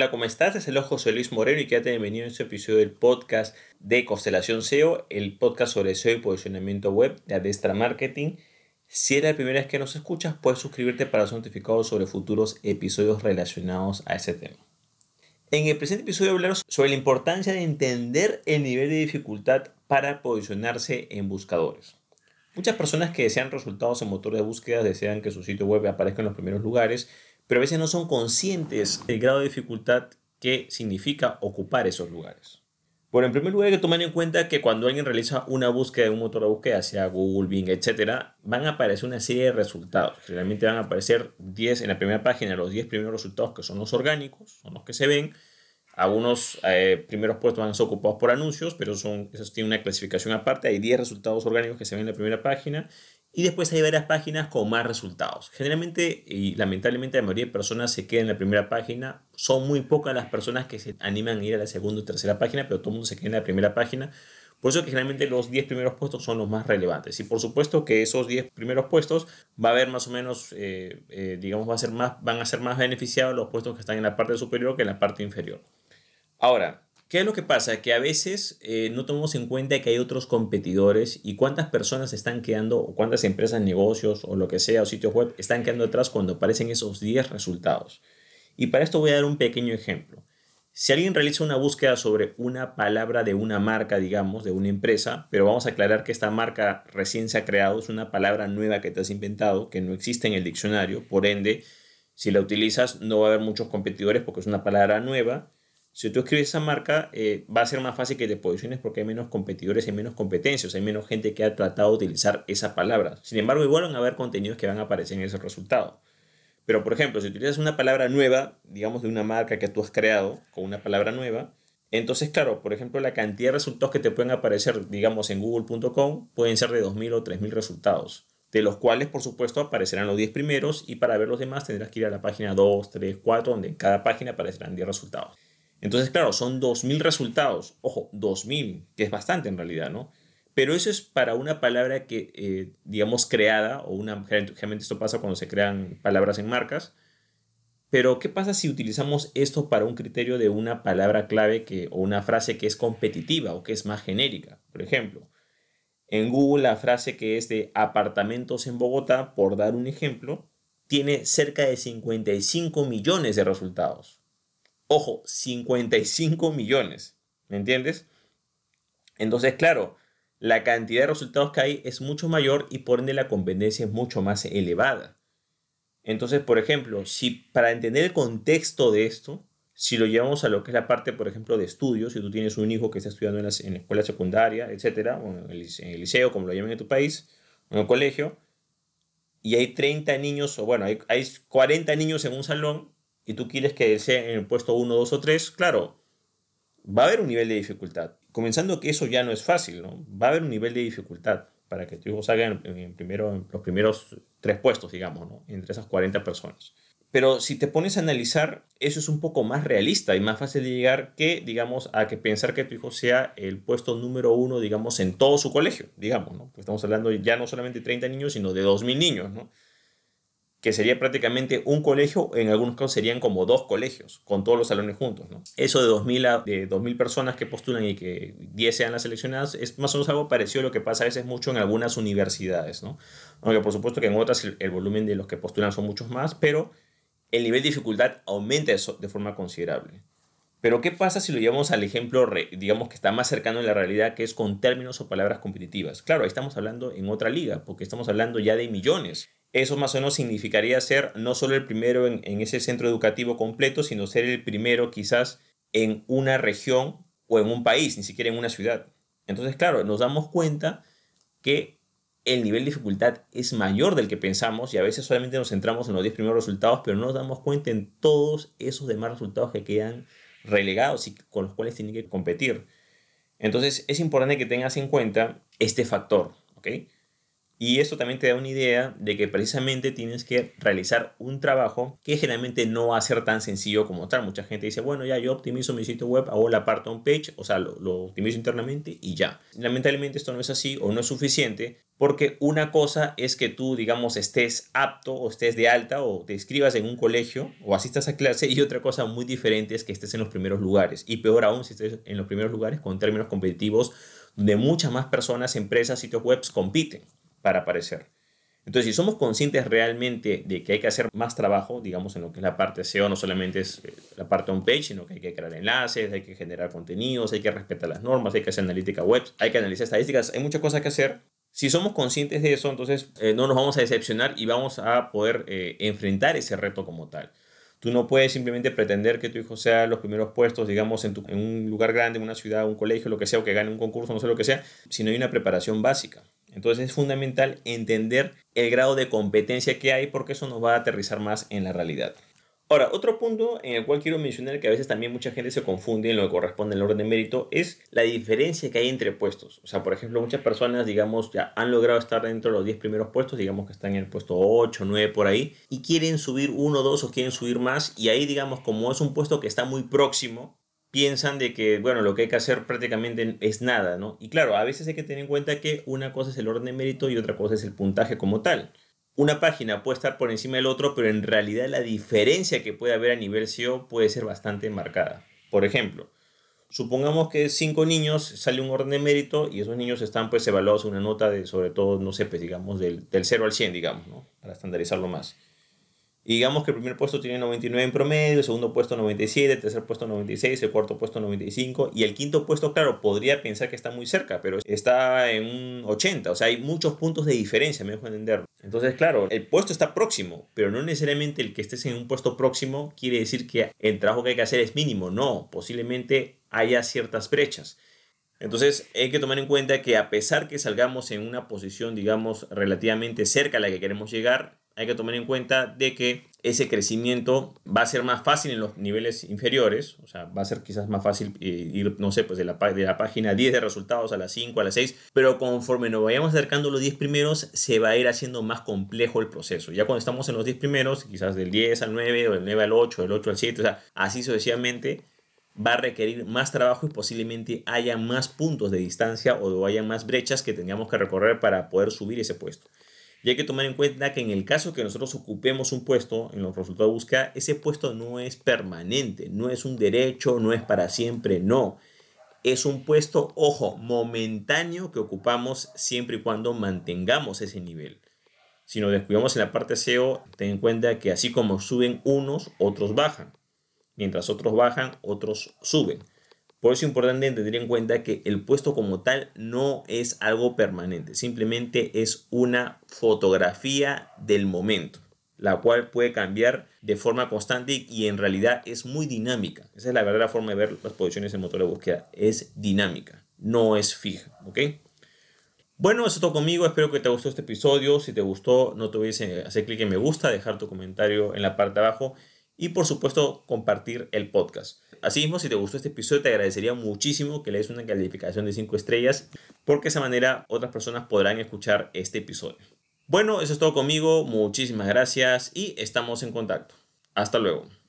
Hola, ¿cómo estás? Es el ojo José Luis Moreno y quédate bienvenido a este episodio del podcast de Constelación SEO, el podcast sobre SEO y posicionamiento web de Adestra Marketing. Si eres la primera vez que nos escuchas, puedes suscribirte para ser notificado sobre futuros episodios relacionados a ese tema. En el presente episodio hablaremos sobre la importancia de entender el nivel de dificultad para posicionarse en buscadores. Muchas personas que desean resultados en motores de búsqueda desean que su sitio web aparezca en los primeros lugares pero a veces no son conscientes del grado de dificultad que significa ocupar esos lugares. Bueno, en primer lugar hay que tomar en cuenta que cuando alguien realiza una búsqueda de un motor de búsqueda, sea Google, Bing, etc., van a aparecer una serie de resultados. Generalmente van a aparecer 10 en la primera página, los 10 primeros resultados que son los orgánicos, son los que se ven. Algunos eh, primeros puestos van a ser ocupados por anuncios, pero son, esos tienen una clasificación aparte. Hay 10 resultados orgánicos que se ven en la primera página y después hay varias páginas con más resultados. Generalmente y lamentablemente la mayoría de personas se quedan en la primera página. Son muy pocas las personas que se animan a ir a la segunda o tercera página, pero todo el mundo se queda en la primera página. Por eso que generalmente los 10 primeros puestos son los más relevantes. Y por supuesto que esos 10 primeros puestos va a haber más o menos, eh, eh, digamos, va a ser más, van a ser más beneficiados los puestos que están en la parte superior que en la parte inferior. Ahora, ¿Qué es lo que pasa? Que a veces eh, no tomamos en cuenta que hay otros competidores y cuántas personas están quedando, o cuántas empresas, negocios o lo que sea, o sitios web están quedando detrás cuando aparecen esos 10 resultados. Y para esto voy a dar un pequeño ejemplo. Si alguien realiza una búsqueda sobre una palabra de una marca, digamos, de una empresa, pero vamos a aclarar que esta marca recién se ha creado, es una palabra nueva que te has inventado, que no existe en el diccionario, por ende, si la utilizas no va a haber muchos competidores porque es una palabra nueva si tú escribes esa marca, eh, va a ser más fácil que te posiciones porque hay menos competidores, hay menos competencias, hay menos gente que ha tratado de utilizar esa palabra. Sin embargo, igual van a haber contenidos que van a aparecer en ese resultado. Pero, por ejemplo, si utilizas una palabra nueva, digamos de una marca que tú has creado con una palabra nueva, entonces, claro, por ejemplo, la cantidad de resultados que te pueden aparecer, digamos, en google.com pueden ser de 2.000 o 3.000 resultados, de los cuales, por supuesto, aparecerán los 10 primeros y para ver los demás tendrás que ir a la página 2, 3, 4, donde en cada página aparecerán 10 resultados. Entonces, claro, son 2.000 resultados. Ojo, 2.000, que es bastante en realidad, ¿no? Pero eso es para una palabra que, eh, digamos, creada, o una, generalmente esto pasa cuando se crean palabras en marcas. Pero, ¿qué pasa si utilizamos esto para un criterio de una palabra clave que, o una frase que es competitiva o que es más genérica? Por ejemplo, en Google la frase que es de apartamentos en Bogotá, por dar un ejemplo, tiene cerca de 55 millones de resultados. Ojo, 55 millones. ¿Me entiendes? Entonces, claro, la cantidad de resultados que hay es mucho mayor y por ende la competencia es mucho más elevada. Entonces, por ejemplo, si para entender el contexto de esto, si lo llevamos a lo que es la parte, por ejemplo, de estudios, si tú tienes un hijo que está estudiando en la, escuela secundaria, etcétera, o en el, liceo, como lo llaman en tu país, o en el colegio, y hay 30 niños, o bueno, hay, hay 40 niños en un salón, y tú quieres que sea en el puesto 1, 2 o 3, claro, va a haber un nivel de dificultad. Comenzando que eso ya no es fácil, ¿no? Va a haber un nivel de dificultad para que tu hijo salga en, primero, los primeros tres puestos, digamos, ¿no? Entre esas 40 personas. Pero si te pones a analizar, eso es un poco más realista y más fácil de llegar que, digamos, a que pensar que tu hijo sea el puesto número uno, digamos, en todo su colegio, digamos, ¿no? Pues estamos hablando ya no solamente de 30 niños, sino de 2.000 niños, ¿no? Que sería prácticamente un colegio, en algunos casos serían como dos colegios, con todos los salones juntos. Eso de 2.000, de 2000 personas que postulan y que 10 sean las seleccionadas es más o menos algo parecido a lo que pasa a veces mucho en algunas universidades. ¿no? Aunque por supuesto que en otras el, volumen de los que postulan son muchos más, pero el nivel de dificultad aumenta de forma considerable. Pero ¿qué pasa si lo llevamos al ejemplo, digamos, que está más cercano a la realidad, que es con términos o palabras competitivas? Claro, ahí estamos hablando en otra liga, porque estamos hablando ya de millones. Eso más o menos significaría ser no solo el primero en, ese centro educativo completo, sino ser el primero quizás en una región o en un país, ni siquiera en una ciudad. Entonces, claro, nos damos cuenta que el nivel de dificultad es mayor del que pensamos y a veces solamente nos centramos en los 10 primeros resultados, pero no nos damos cuenta en todos esos demás resultados que quedan relegados y con los cuales tienen que competir. Entonces, es importante que tengas en cuenta este factor. Y esto también te da una idea de que precisamente tienes que realizar un trabajo que generalmente no va a ser tan sencillo como tal. Mucha gente dice, bueno, ya yo optimizo mi sitio web, hago la parte on page, o sea, lo, optimizo internamente y ya. Lamentablemente esto no es así o no es suficiente porque una cosa es que tú, digamos, estés apto o estés de alta o te inscribas en un colegio o asistas a clase y otra cosa muy diferente es que estés en los primeros lugares. Y peor aún si estés en los primeros lugares con términos competitivos donde muchas más personas, empresas, sitios web compiten para aparecer. Entonces, si somos conscientes realmente de que hay que hacer más trabajo, digamos, en lo que es la parte SEO, no solamente es eh, la parte on-page, sino que hay que crear enlaces, hay que generar contenidos, hay que respetar las normas, hay que hacer analítica web, hay que analizar estadísticas, hay muchas cosas que hacer. Si somos conscientes de eso, entonces eh, no nos vamos a decepcionar y vamos a poder eh, enfrentar ese reto como tal. Tú no puedes simplemente pretender que tu hijo sea los primeros puestos, digamos, en, un lugar grande, en una ciudad, un colegio, lo que sea, o que gane un concurso, no sé lo que sea, si no hay una preparación básica. Entonces es fundamental entender el grado de competencia que hay porque eso nos va a aterrizar más en la realidad. Ahora, otro punto en el cual quiero mencionar que a veces también mucha gente se confunde en lo que corresponde al orden de mérito es la diferencia que hay entre puestos. O sea, por ejemplo, muchas personas, digamos, ya han logrado estar dentro de los 10 primeros puestos, digamos que están en el puesto 8, 9 por ahí, y quieren subir uno, dos o quieren subir más, y ahí, digamos, como es un puesto que está muy próximo, piensan de que, bueno, lo que hay que hacer prácticamente es nada, ¿no? Y claro, a veces hay que tener en cuenta que una cosa es el orden de mérito y otra cosa es el puntaje como tal. Una página puede estar por encima del otro, pero en realidad la diferencia que puede haber a nivel SEO puede ser bastante marcada. Por ejemplo, supongamos que cinco niños sale un orden de mérito y esos niños están pues evaluados en una nota de sobre todo, no sé, pues digamos del, del 0 al 100, digamos, ¿no? Para estandarizarlo más. Digamos que el primer puesto tiene 99 en promedio, el segundo puesto 97, el tercer puesto 96, el cuarto puesto 95 y el quinto puesto, claro, podría pensar que está muy cerca, pero está en un 80, o sea, hay muchos puntos de diferencia, me dejo entender. Entonces, claro, el puesto está próximo, pero no necesariamente el que estés en un puesto próximo quiere decir que el trabajo que hay que hacer es mínimo, no, posiblemente haya ciertas brechas. Entonces hay que tomar en cuenta que a pesar que salgamos en una posición, digamos, relativamente cerca a la que queremos llegar, hay que tomar en cuenta de que ese crecimiento va a ser más fácil en los niveles inferiores, o sea, va a ser quizás más fácil eh, ir, no sé, pues de la, de la página 10 de resultados a la 5, a la 6, pero conforme nos vayamos acercando los 10 primeros, se va a ir haciendo más complejo el proceso. Ya cuando estamos en los 10 primeros, quizás del 10 al 9, o del 9 al 8, del 8 al 7, o sea, así sucesivamente, va a requerir más trabajo y posiblemente haya más puntos de distancia o haya más brechas que tengamos que recorrer para poder subir ese puesto. Y hay que tomar en cuenta que en el caso que nosotros ocupemos un puesto en los resultados de búsqueda, ese puesto no es permanente, no es un derecho, no es para siempre, no. Es un puesto, ojo, momentáneo que ocupamos siempre y cuando mantengamos ese nivel. Si nos descuidamos en la parte SEO, ten en cuenta que así como suben unos, otros bajan. Mientras otros bajan, otros suben. Por eso es importante tener en cuenta que el puesto como tal no es algo permanente, simplemente es una fotografía del momento, la cual puede cambiar de forma constante y en realidad es muy dinámica. Esa es la verdadera forma de ver las posiciones en motor de búsqueda, es dinámica, no es fija, ¿ok? Bueno, eso es todo conmigo. Espero que te gustó este episodio. Si te gustó, no te olvides hacer clic en me gusta, dejar tu comentario en la parte de abajo y por supuesto compartir el podcast. Asimismo, si te gustó este episodio, te agradecería muchísimo que le des una calificación de 5 estrellas, porque de esa manera otras personas podrán escuchar este episodio. Bueno, eso es todo conmigo, muchísimas gracias y estamos en contacto. Hasta luego.